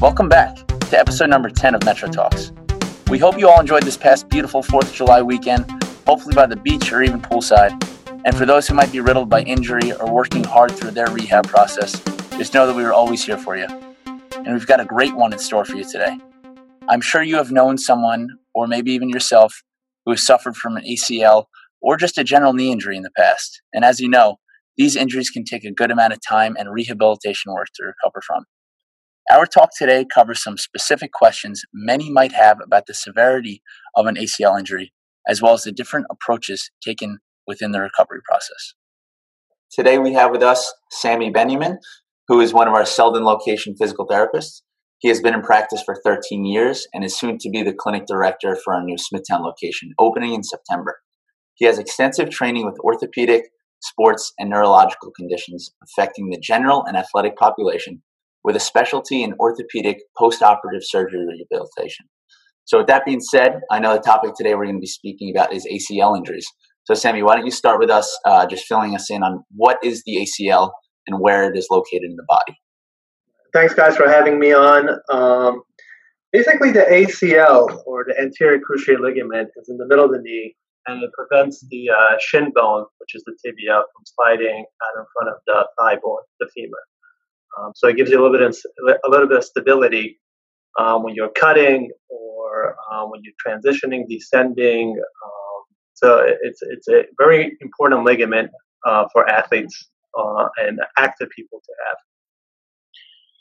Welcome back to episode number 10 of Metro Talks. We hope you all enjoyed this past beautiful 4th of July weekend, hopefully by the beach or even poolside. And for those who might be riddled by injury or working hard through their rehab process, just know that we are always here for you. And we've got a great one in store for you today. I'm sure you have known someone, or maybe even yourself, who has suffered from an ACL or just a general knee injury in the past. And as you know, these injuries can take a good amount of time and rehabilitation work to recover from. Our talk today covers some specific questions many might have about the severity of an ACL injury, as well as the different approaches taken within the recovery process. Today we have with us Sammy Benjamin, who is one of our Selden location physical therapists. He has been in practice for 13 years and is soon to be the clinic director for our new Smithtown location, opening in September. He has extensive training with orthopedic, sports, and neurological conditions affecting the general and athletic population, with a specialty in orthopedic post-operative surgery rehabilitation. So, with that being said, I know the topic today we're going to be speaking about is ACL injuries. So, Sammy, why don't you start with us, uh, just filling us in on what is the ACL and where it is located in the body? Thanks, guys, for having me on. Um, basically, the ACL or the anterior cruciate ligament is in the middle of the knee, and it prevents the uh, shin bone, which is the tibia, from sliding out in front of the thigh bone, the femur. Um, so it gives you a little bit of, a little bit of stability um, when you're cutting or um, when you're transitioning, descending. Um, so it's it's a very important ligament uh, for athletes uh, and active people to have.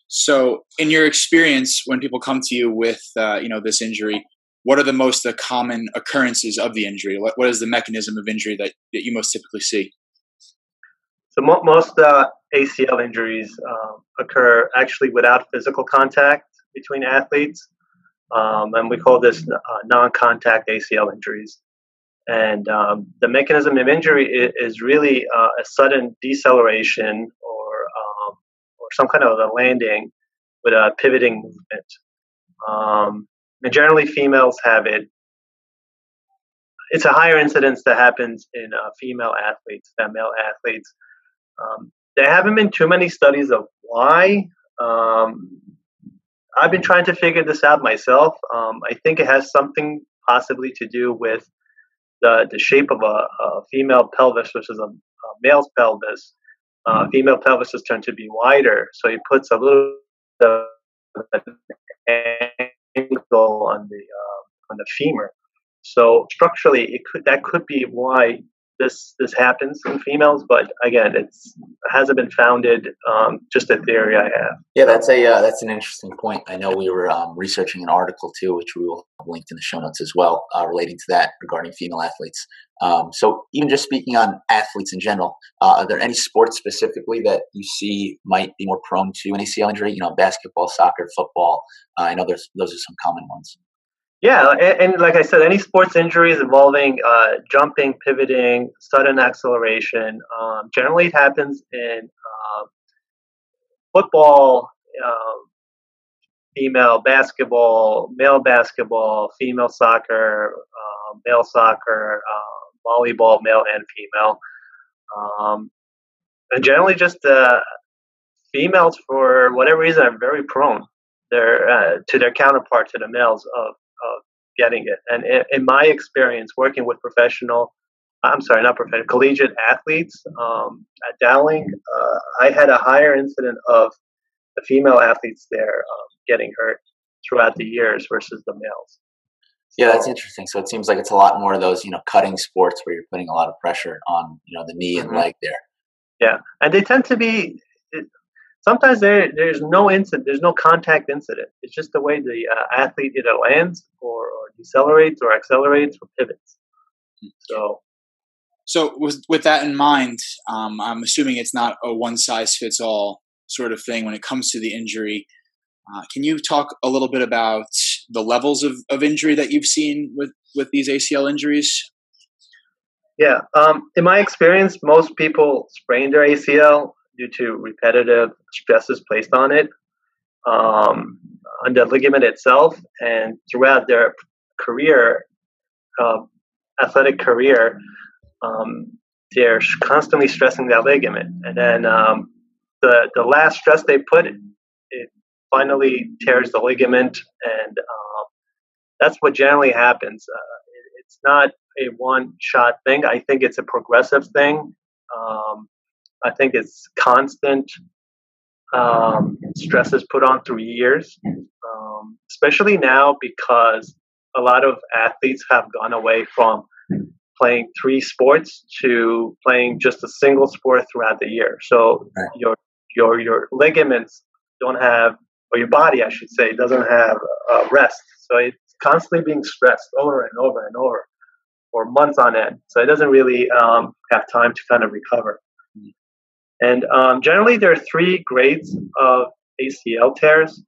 So, in your experience, when people come to you with uh, you know this injury, what are the most uh, common occurrences of the injury? What, what is the mechanism of injury that, that you most typically see? So mo- most uh, ACL injuries um, occur actually without physical contact between athletes, um, and we call this uh, non-contact ACL injuries. And um, the mechanism of injury is, is really uh, a sudden deceleration or um, or some kind of a landing with a pivoting movement. Um, and generally, females have it. It's a higher incidence that happens in uh, female athletes than male athletes. Um, there haven't been too many studies of why. Um, I've been trying to figure this out myself. Um, I think it has something possibly to do with the, the shape of a, a female pelvis versus a, a male's pelvis. Uh, female pelvis is tend to be wider, so it puts a little angle on the uh, on the femur. So structurally, it could that could be why this this happens in females, but again, it's it hasn't been founded. Um, just a theory I have. Yeah, that's a uh, that's an interesting point. I know we were um, researching an article too, which we will linked in the show notes as well, uh, relating to that regarding female athletes. Um, so, even just speaking on athletes in general, uh, are there any sports specifically that you see might be more prone to an ACL injury? You know, basketball, soccer, football. Uh, I know there's those are some common ones. Yeah, and, and, like I said, any sports injuries involving uh, jumping, pivoting, sudden acceleration, um, generally it happens in uh, football, uh, female basketball, male basketball, female soccer, um, male soccer, um, volleyball, male and female. Um, and generally just uh, females, for whatever reason, are very prone their, uh, to their counterpart, to the males, of getting it. And in, my experience working with professional, I'm sorry, not professional, collegiate athletes um, at Dowling, uh, I had a higher incident of the female athletes there um, getting hurt throughout the years versus the males. Yeah, that's interesting. So it seems like it's a lot more of those, you know, cutting sports where you're putting a lot of pressure on, you know, the knee and mm-hmm. leg there. Yeah, and they tend to be sometimes there there's no incident, there's no contact incident. It's just the way the uh, athlete either lands or, or decelerates or accelerates or pivots. So, so with with that in mind, um, I'm assuming it's not a one size fits all sort of thing when it comes to the injury. Uh, can you talk a little bit about the levels of, of injury that you've seen with, with these ACL injuries? Yeah, um, in my experience, most people sprain their ACL due to repetitive stresses placed on it, um, on the ligament itself, and throughout their career, uh, athletic career, um, they're constantly stressing that ligament, and then um, the the last stress they put, it, finally tears the ligament, and um, that's what generally happens. Uh, it, it's not a one-shot thing. I think it's a progressive thing. Um, I think it's constant um, stress is put on through years, um, especially now because a lot of athletes have gone away from playing three sports to playing just a single sport throughout the year. So right. your your your ligaments don't have, or your body, I should say, doesn't have uh, rest. So it's constantly being stressed over and over and over for months on end. So it doesn't really um, have time to kind of recover. And um, generally, there are three grades of ACL tears.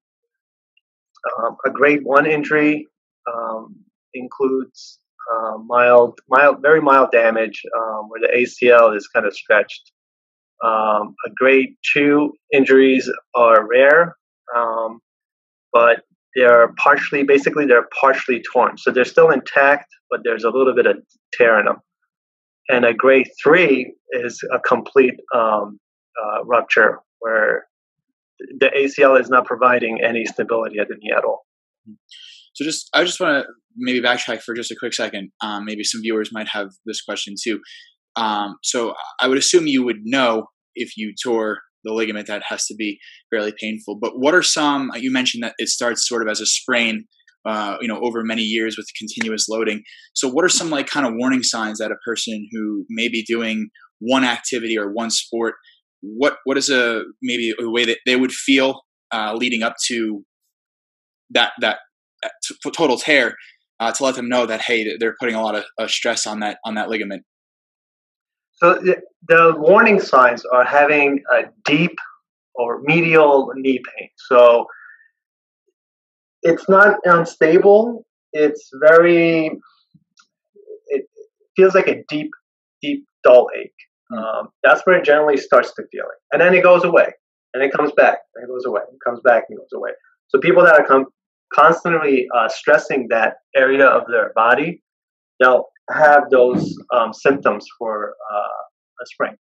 Um, a grade one injury um, includes uh, mild, mild, very mild damage um, where the ACL is kind of stretched. Um, a grade two injuries are rare, um, but they're partially, basically, they're partially torn. So they're still intact, but there's a little bit of tear in them. And a grade three is a complete um, uh, rupture where the ACL is not providing any stability at the knee at all. So just, I just want to maybe backtrack for just a quick second. Um, maybe some viewers might have this question too. Um, so I would assume you would know if you tore the ligament that has to be fairly painful. But what are some? You mentioned that it starts sort of as a sprain, uh, you know, over many years with continuous loading. So what are some like kind of warning signs that a person who may be doing one activity or one sport, what what is a maybe a way that they would feel uh, leading up to that that t- total tear uh, to let them know that hey they're putting a lot of, of stress on that on that ligament so the warning signs are having a deep or medial knee pain so it's not unstable. It's very it feels like a deep deep dull ache. Hmm. um, that's where it generally starts to feel it and then it goes away. And it comes back. And it goes away. It comes back and goes away. So people that are com- constantly uh, stressing that area of their body, they'll have those um, symptoms for uh, a sprain.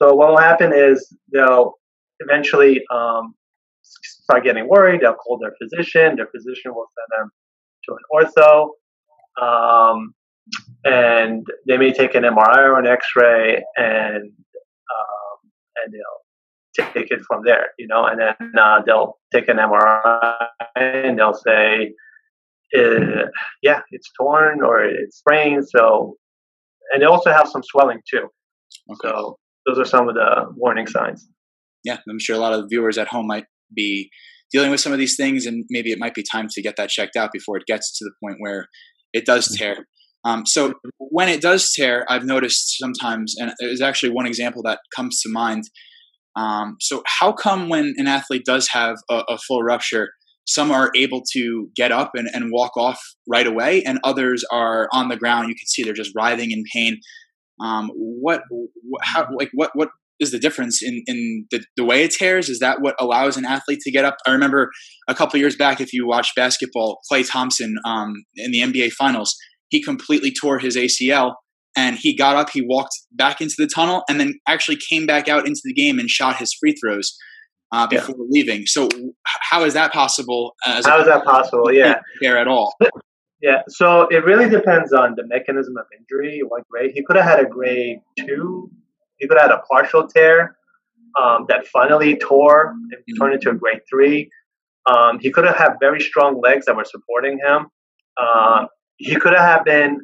So what will happen is they'll eventually um, start getting worried. They'll call their physician. Their physician will send them to an ortho, um, and they may take an MRI or an X-ray, and um, and they'll take it from there, you know, and then uh, they'll take an MRI and they'll say, uh, yeah, it's torn or it's sprained. So, and they also have some swelling too. Okay. So those are some of the warning signs. Yeah, I'm sure a lot of viewers at home might be dealing with some of these things, and maybe it might be time to get that checked out before it gets to the point where it does mm-hmm. tear. Um, so when it does tear, I've noticed sometimes, and there's actually one example that comes to mind um, so, how come when an athlete does have a, a, full rupture, some are able to get up and, and walk off right away, and others are on the ground? You can see they're just writhing in pain. Um, what, how, like, what, what is the difference in in the, the way it tears? Is that what allows an athlete to get up? I remember a couple years back, if you watch basketball, Klay Thompson um, in the NBA Finals, he completely tore his ACL and he got up, he walked back into the tunnel, and then actually came back out into the game and shot his free throws uh, before yeah. leaving. So, how is that possible? how is that possible? Yeah, there at all. Yeah, so it really depends on the mechanism of injury. What grade? He could have had a grade two. He could have had a partial tear um, that finally tore and mm-hmm. turned into a grade three. Um, he could have had very strong legs that were supporting him. Uh, he could have been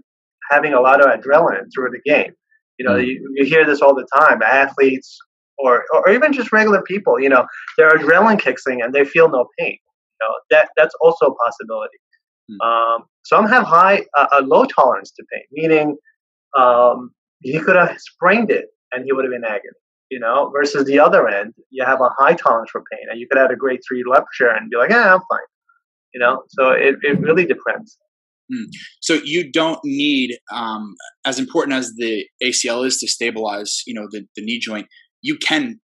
having a lot of adrenaline through the game. You know, mm. you, you hear this all the time. Athletes or or even just regular people, you know, their adrenaline kicks in and they feel no pain. You know, that that's also a possibility. Mm. Um, some have high uh, a low tolerance to pain, meaning um, he could have sprained it and he would have been agony. You know, versus the other end, you have a high tolerance for pain, and you could have a grade three rupture and be like, "Yeah, I'm fine." You know, so it, it really depends. Mm. So you don't need, um, as important as the ACL is to stabilize, you know, the, the knee joint, you can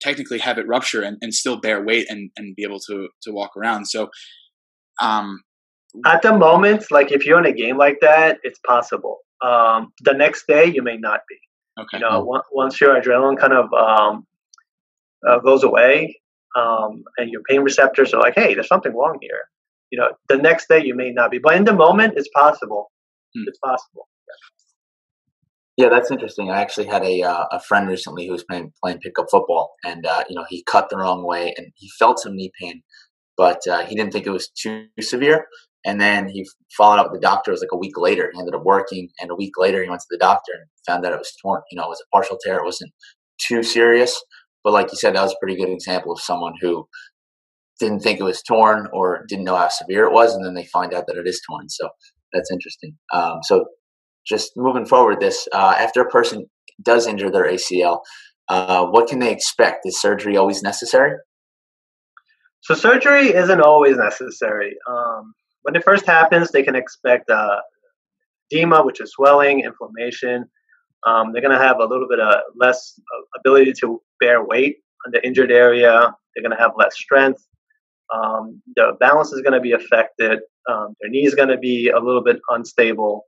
technically have it rupture and, and still bear weight and, and be able to, to walk around. So, um, at the moment, like if you're in a game like that, it's possible. Um, the next day, you may not be. Okay. You know, once your adrenaline kind of um, uh, goes away, um, and your pain receptors are like, hey, there's something wrong here. You know, the next day you may not be, but in the moment, it's possible. Hmm. It's possible. Yeah, that's interesting. I actually had a uh, a friend recently who was playing playing pickup football, and uh, you know he cut the wrong way, and he felt some knee pain, but uh, he didn't think it was too severe. And then he followed up with the doctor. It was like a week later. He ended up working, and a week later he went to the doctor and found that it was torn. You know, it was a partial tear. It wasn't too serious, but like you said, that was a pretty good example of someone who didn't think it was torn or didn't know how severe it was, and then they find out that it is torn. So that's interesting. Um, so just moving forward, this uh, after a person does injure their ACL, uh, what can they expect? Is surgery always necessary? So surgery isn't always necessary. Um, when it first happens, they can expect uh, edema, which is swelling, inflammation. Um, they're going to have a little bit of less uh, ability to bear weight on the injured area. They're going to have less strength. Um, the balance is going to be affected. Um, their knee is going to be a little bit unstable.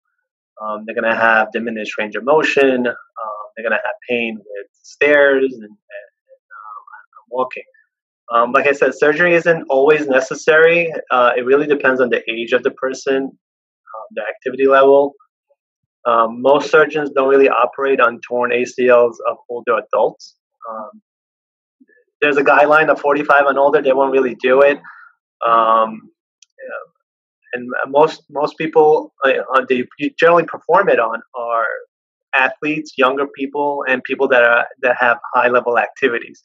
Um, they're going to have diminished range of motion. Um, they're going to have pain with stairs and, and, and um, walking. Um, like I said, surgery isn't always necessary. Uh, it really depends on the age of the person, the activity level. most surgeons don't really operate on torn ACLs of older adults. Um, there's a guideline of 45 and older, they won't really do it. Um, and most most people uh, uh, they generally perform it on are athletes, younger people, and people that are that have high level activities.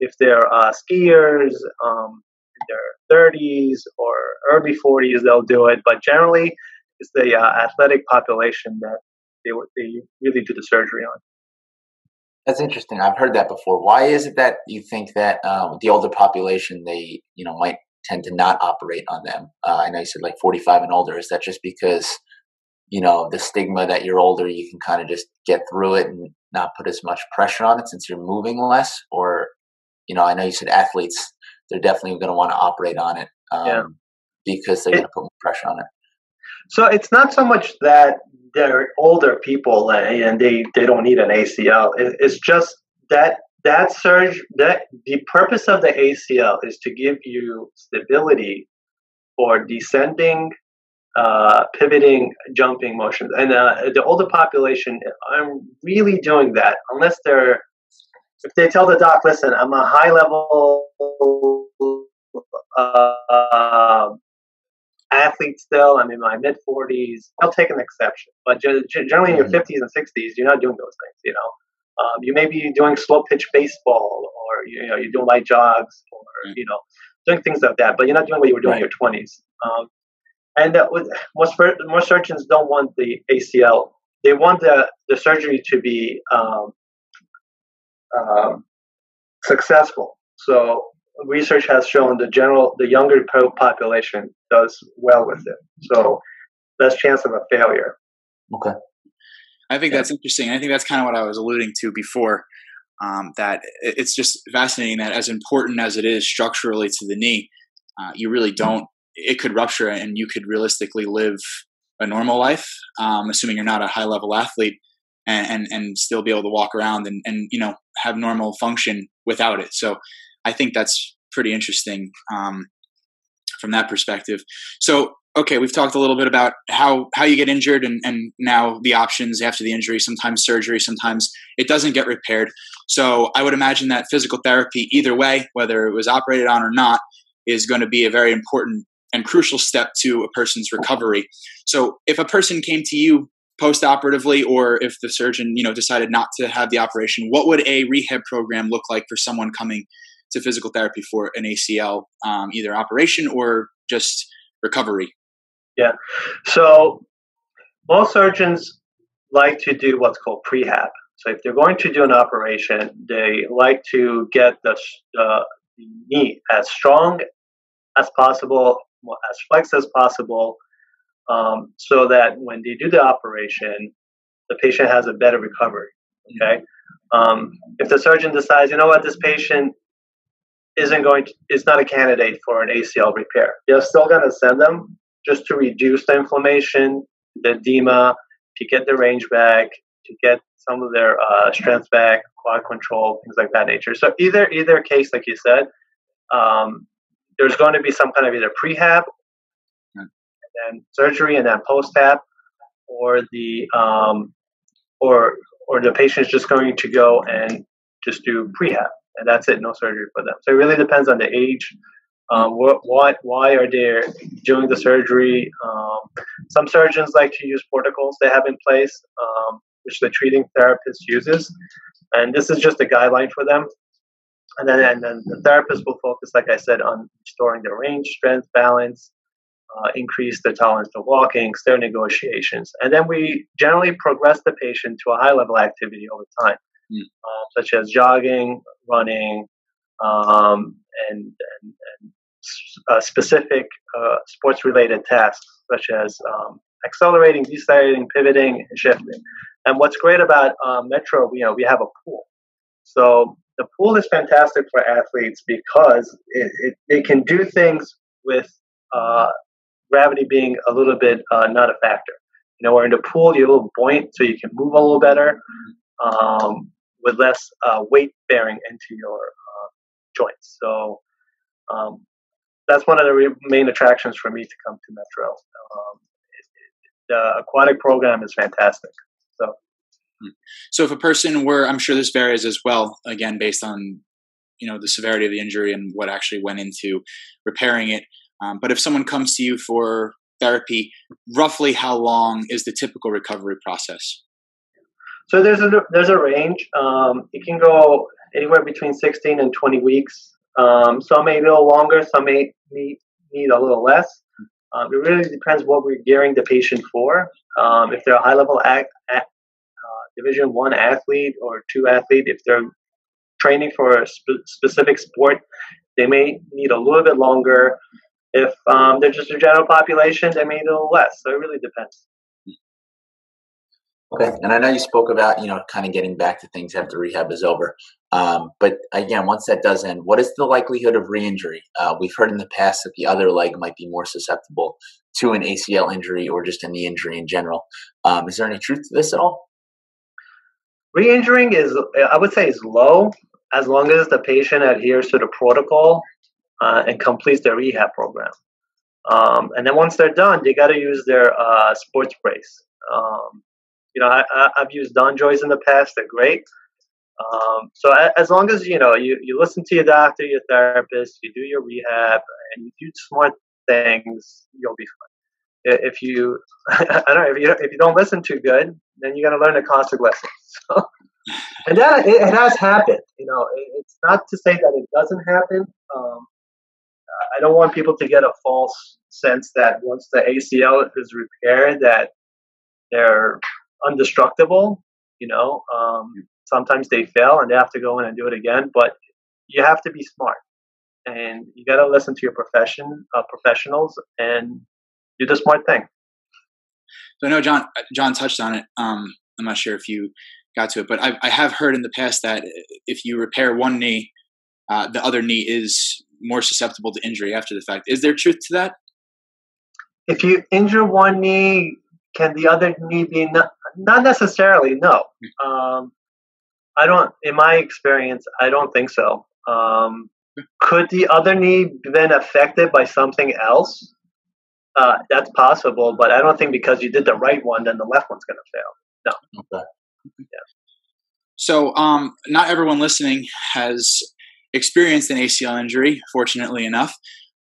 If they're uh, skiers um, in their 30s or early 40s, they'll do it. But generally, it's the uh, athletic population that they they really do the surgery on. That's interesting. I've heard that before. Why is it that you think that um, the older population they you know might tend to not operate on them? Uh, I know you said like 45 and older. Is that just because you know the stigma that you're older, you can kind of just get through it and not put as much pressure on it since you're moving less? Or you know, I know you said athletes, they're definitely going to want to operate on it um, yeah. because they're going to put more pressure on it. So it's not so much that they're older people and they, they don't need an ACL. It's just that that surge that the purpose of the ACL is to give you stability for descending, uh, pivoting, jumping motions. And uh, the older population aren't really doing that unless they're if they tell the doc, listen, I'm a high level uh, athlete still. I'm in my mid 40s. I'll take an exception. But generally, in your 50s mm-hmm. and 60s, you're not doing those things. You know, um, you may be doing slow pitch baseball, or you know, you're doing light jogs, or mm. you know, doing things like that. But you're not doing what you were doing right. in your 20s. Um, and uh, most most surgeons don't want the ACL. They want the the surgery to be um, um successful. So research has shown the general the younger population does well with it. So less chance of a failure. Okay. I think yeah. that's interesting. I think that's kind of what i was alluding to before um, that it's just fascinating that as important as it is structurally to the knee uh, you really don't it could rupture and you could realistically live a normal life um, assuming you're not a high level athlete and, and, and still be able to walk around and, and you know have normal function without it so I think that's pretty interesting um, from that perspective. So, okay, we've talked a little bit about how how you get injured and, and now the options after the injury. Sometimes surgery, sometimes it doesn't get repaired. So, I would imagine that physical therapy, either way, whether it was operated on or not, is going to be a very important and crucial step to a person's recovery. So, if a person came to you post-operatively or if the surgeon you know decided not to have the operation what would a rehab program look like for someone coming to physical therapy for an ACL, um, either operation or just recovery? Yeah. So most surgeons like to do what's called prehab. So if they're going to do an operation, they like to get the, the knee as strong as possible, as flexed as possible, um, so that when they do the operation, the patient has a better recovery. Okay. Um, if the surgeon decides, you know what, this patient isn't going to is not a candidate for an ACL repair. They're still going to send them just to reduce the inflammation, the edema, to get the range back, to get some of their uh, strength back, quad control, things like that nature. So either either case, like you said, um, there's going to be some kind of either prehab. Surgery, and then post-hab, or the um, or or the patient is just going to go and just do prehab, and that's it, no surgery for them. So it really depends on the age. Um, what, why, why are they doing the surgery? Um, some surgeons like to use protocols they have in place, um, which the treating therapist uses, and this is just a guideline for them. And then, and then the therapist will focus, like I said, on restoring their range, strength, balance, uh, increase the tolerance to walking, stair negotiations. And then we generally progress the patient to a high level activity over time, mm. uh, such as jogging, running, um, and, and, and uh, specific uh, sports related tasks, such as um, accelerating, decelerating, pivoting, and shifting. And what's great about um, Metro, you know, we have a pool. So the pool is fantastic for athletes because it, it, it can do things with uh, gravity being a little bit uh, not a factor. You know, where in the pool you're a little buoyant, so you can move a little better um, with less uh, weight bearing into your uh, joints. So um, that's one of the main attractions for me to come to Metro. Um, the aquatic program is fantastic. So. So if a person were, I'm sure this varies as well, again based on you know the severity of the injury and what actually went into repairing it. Um, but if someone comes to you for therapy, roughly how long is the typical recovery process? So there's a there's a range. Um, it can go anywhere between 16 and 20 weeks. Um, some may be a little longer. Some may need need a little less. Um, it really depends what we're gearing the patient for. Um, if they're a high level act, uh, Division one athlete or two athlete, if they're training for a sp- specific sport, they may need a little bit longer. If um, they're just a general population, they may little less. So it really depends. Okay, and I know you spoke about you know kind of getting back to things after rehab is over, um, but again, once that does end, what is the likelihood of re-injury? Uh, we've heard in the past that the other leg might be more susceptible to an ACL injury or just a knee injury in general. Um, is there any truth to this at all? Re-injuring is, I would say, is low as long as the patient adheres to the protocol uh, and completes their rehab program. Um, and then once they're done, they got to use their uh, sports brace. Um, you know, I, have used DonJoys in the past; they're great. Um, so as long as you know you, you listen to your doctor, your therapist, you do your rehab, and you do smart things, you'll be fine. If you, I don't know, if you if you don't listen too good, then you got to learn the lesson. So, and that it, it, has happened. You know, it, it's not to say that it doesn't happen. Um, I don't want people to get a false sense that once the ACL is repaired, that they're undestructible. You know, um, sometimes they fail and they have to go in and do it again. But you have to be smart, and you got to listen to your profession uh, professionals and do the smart thing. So I know John John touched on it. Um, I'm not sure if you got to it, but I, I, have heard in the past that if you repair one knee, uh, the other knee is more susceptible to injury after the fact. Is there truth to that? If you injure one knee, can the other knee be not, not necessarily? No. Hmm. Um, I don't. In my experience, I don't think so. Um, could the other knee been affected by something else? Uh, that's possible, but I don't think because you did the right one, then the left one's going to fail. No. Okay. Yeah. So, um, not everyone listening has experienced an ACL injury, fortunately enough.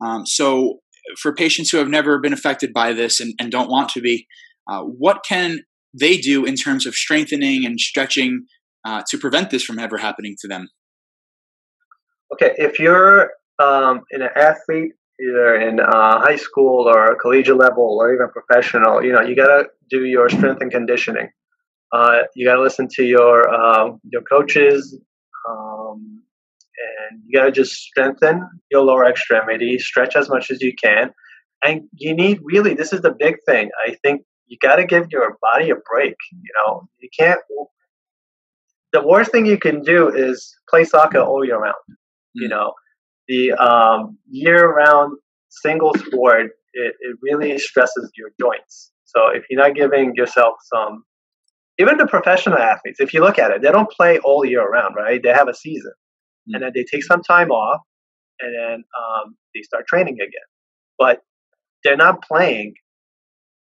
Um, so, for patients who have never been affected by this and, and don't want to be, uh, what can they do in terms of strengthening and stretching uh, to prevent this from ever happening to them? Okay, if you're um, an athlete, either in uh, high school or collegiate level or even professional, you know, you got to do your strength and conditioning. Uh, you got to listen to your um, your coaches, and you got to just strengthen your lower extremity, stretch as much as you can, and you need really this is the big thing. I think you got to give your body a break. You know, you can't the worst thing you can do is play soccer all year round. You know, the um, year-round single sport it, it really stresses your joints. So if you're not giving yourself some, even the professional athletes, if you look at it, they don't play all year round, right? They have a season. And then they take some time off, and then um, they start training again. But they're not playing,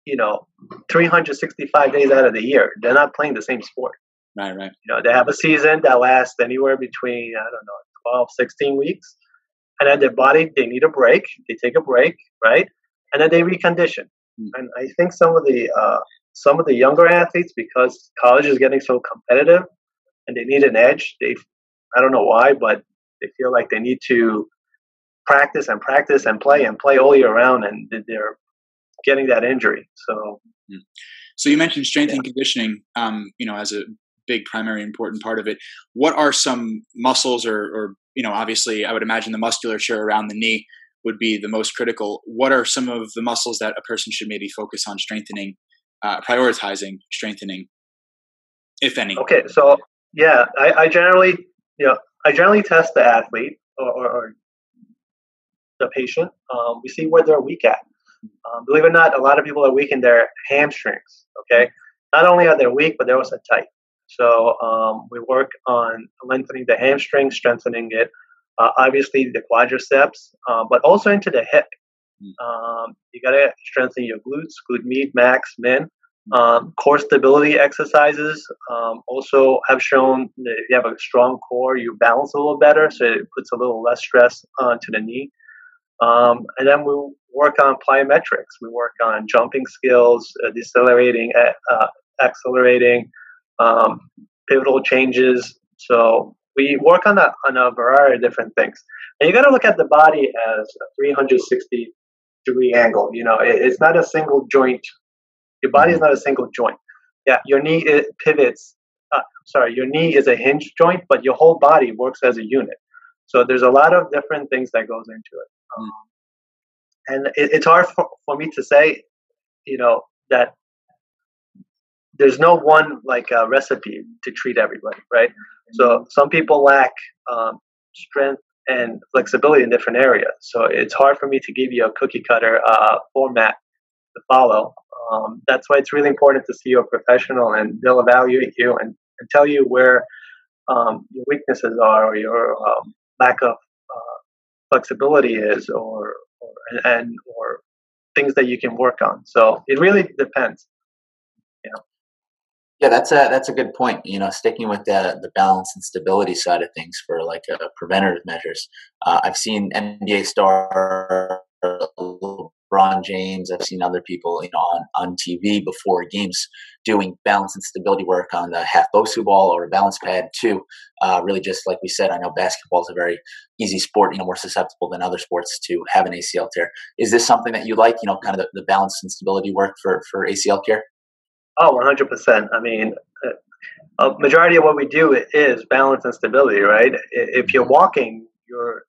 you know, 365 days out of the year. They're not playing the same sport. Right, right. You know, they have a season that lasts anywhere between, I don't know, 12, 16 weeks. And then their body, they need a break. They take a break, right? And then they recondition. Mm. And I think some of the uh, some of the younger athletes, because college is getting so competitive and they need an edge, they I don't know why, but they feel like they need to practice and practice and play and play all year round, and they're getting that injury. So, hmm. so you mentioned strength yeah. and conditioning, um, you know, as a big primary important part of it. What are some muscles, or, or you know, obviously, I would imagine the musculature around the knee would be the most critical. What are some of the muscles that a person should maybe focus on strengthening, uh, prioritizing strengthening, if any? Okay, so yeah, I, I generally, you know, I generally test the athlete or, or, or the patient. Um, we see where they're weak at. Um, believe it or not, a lot of people are weak in their hamstrings. Okay, not only are they weak, but they're also tight. So um, we work on lengthening the hamstring, strengthening it. Uh, obviously, the quadriceps, uh, but also into the hip. Hmm. Um, you gotta strengthen your glutes, glute med, max, min. Um, core stability exercises um, also have shown that if you have a strong core, you balance a little better, so it puts a little less stress onto the knee. Um, and then we work on plyometrics. We work on jumping skills, uh, decelerating, uh, accelerating, um, pivotal changes. So we work on a, on a variety of different things. And you got to look at the body as a 360 degree angle. You know, it, it's not a single joint. Your body is not a single joint. Yeah, your knee pivots. Uh, sorry, your knee is a hinge joint, but your whole body works as a unit. So there's a lot of different things that goes into it. Um, and it, it's hard for, for me to say, you know, that there's no one like uh, recipe to treat everybody, right? So mm-hmm. some people lack um, strength and flexibility in different areas. So it's hard for me to give you a cookie cutter uh, format to follow. Um, that's why it's really important to see a professional and they'll evaluate you and, and tell you where um, your weaknesses are or your um, lack of uh, flexibility is or, or and or things that you can work on. So it really depends. Yeah. Yeah, that's a that's a good point. You know, sticking with the the balance and stability side of things for like uh, preventative measures. Uh, I've seen NBA star LeBron James. I've seen other people, you know, on, on TV before games doing balance and stability work on the half Bosu ball or a balance pad too. Uh, really, just like we said, I know basketball is a very easy sport. You know, more susceptible than other sports to have an ACL tear. Is this something that you like? You know, kind of the, the balance and stability work for for ACL care. Oh, 100 percent. I mean. Uh, a majority of what we do is balance and stability, right? If you're walking, you're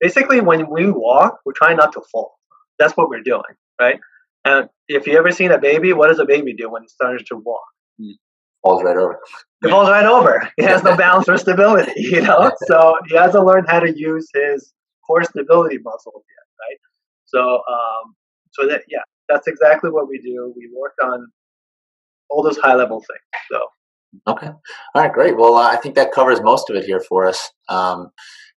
basically when we walk, we're trying not to fall. That's what we're doing, right? And if you ever seen a baby, what does a baby do when it starts to walk? Mm. Falls right over. It falls right over. He has no balance or stability, you know. So he has to learn how to use his core stability muscle again, right? So, um, so that yeah, that's exactly what we do. We work on all those high level things. So. Okay. All right. Great. Well, uh, I think that covers most of it here for us. Um,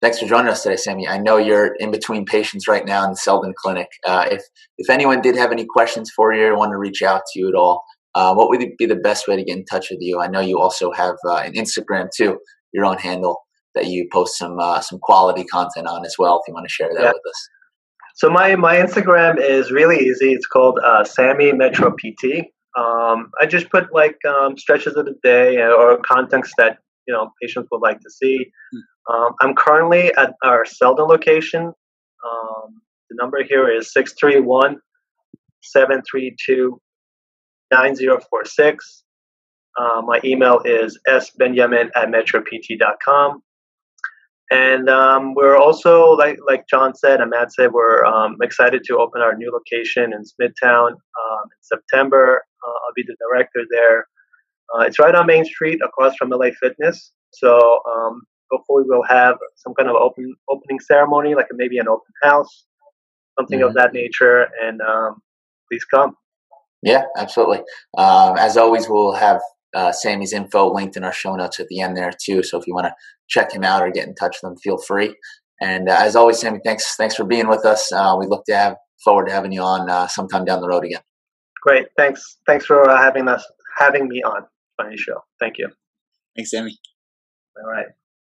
Thanks for joining us today, Sammy. I know you're in between patients right now in the Selden Clinic. Uh, if if anyone did have any questions for you or want to reach out to you at all, uh, what would be the best way to get in touch with you? I know you also have uh, an Instagram too, your own handle that you post some uh, some quality content on as well. If you want to share that yeah. with us. So my my Instagram is really easy. It's called uh, Sammy Metro PT. Um, I just put like um, stretches of the day or context that you know patients would like to see. Hmm. Um, I'm currently at our Selden location. Um, the number here is 631 732 9046. Uh, my email is sbenjamin at metropt.com. And um, we're also, like like John said and Matt said, we're um, excited to open our new location in Smithtown um, in September. Uh, I'll be the director there. Uh, it's right on Main Street across from LA Fitness. So um, hopefully we'll have some kind of open opening ceremony, like maybe an open house, something mm-hmm. of that nature. And um, please come. Yeah, absolutely. Um, as always, we'll have uh, Sammy's info linked in our show notes at the end there too. So if you want to check him out or get in touch with him, feel free. And uh, as always, Sammy, thanks thanks for being with us. Uh, we look to have forward to having you on uh, sometime down the road again. Great, thanks thanks for uh, having us having me on. Funny show. Thank you. Thanks, Sammy. All right.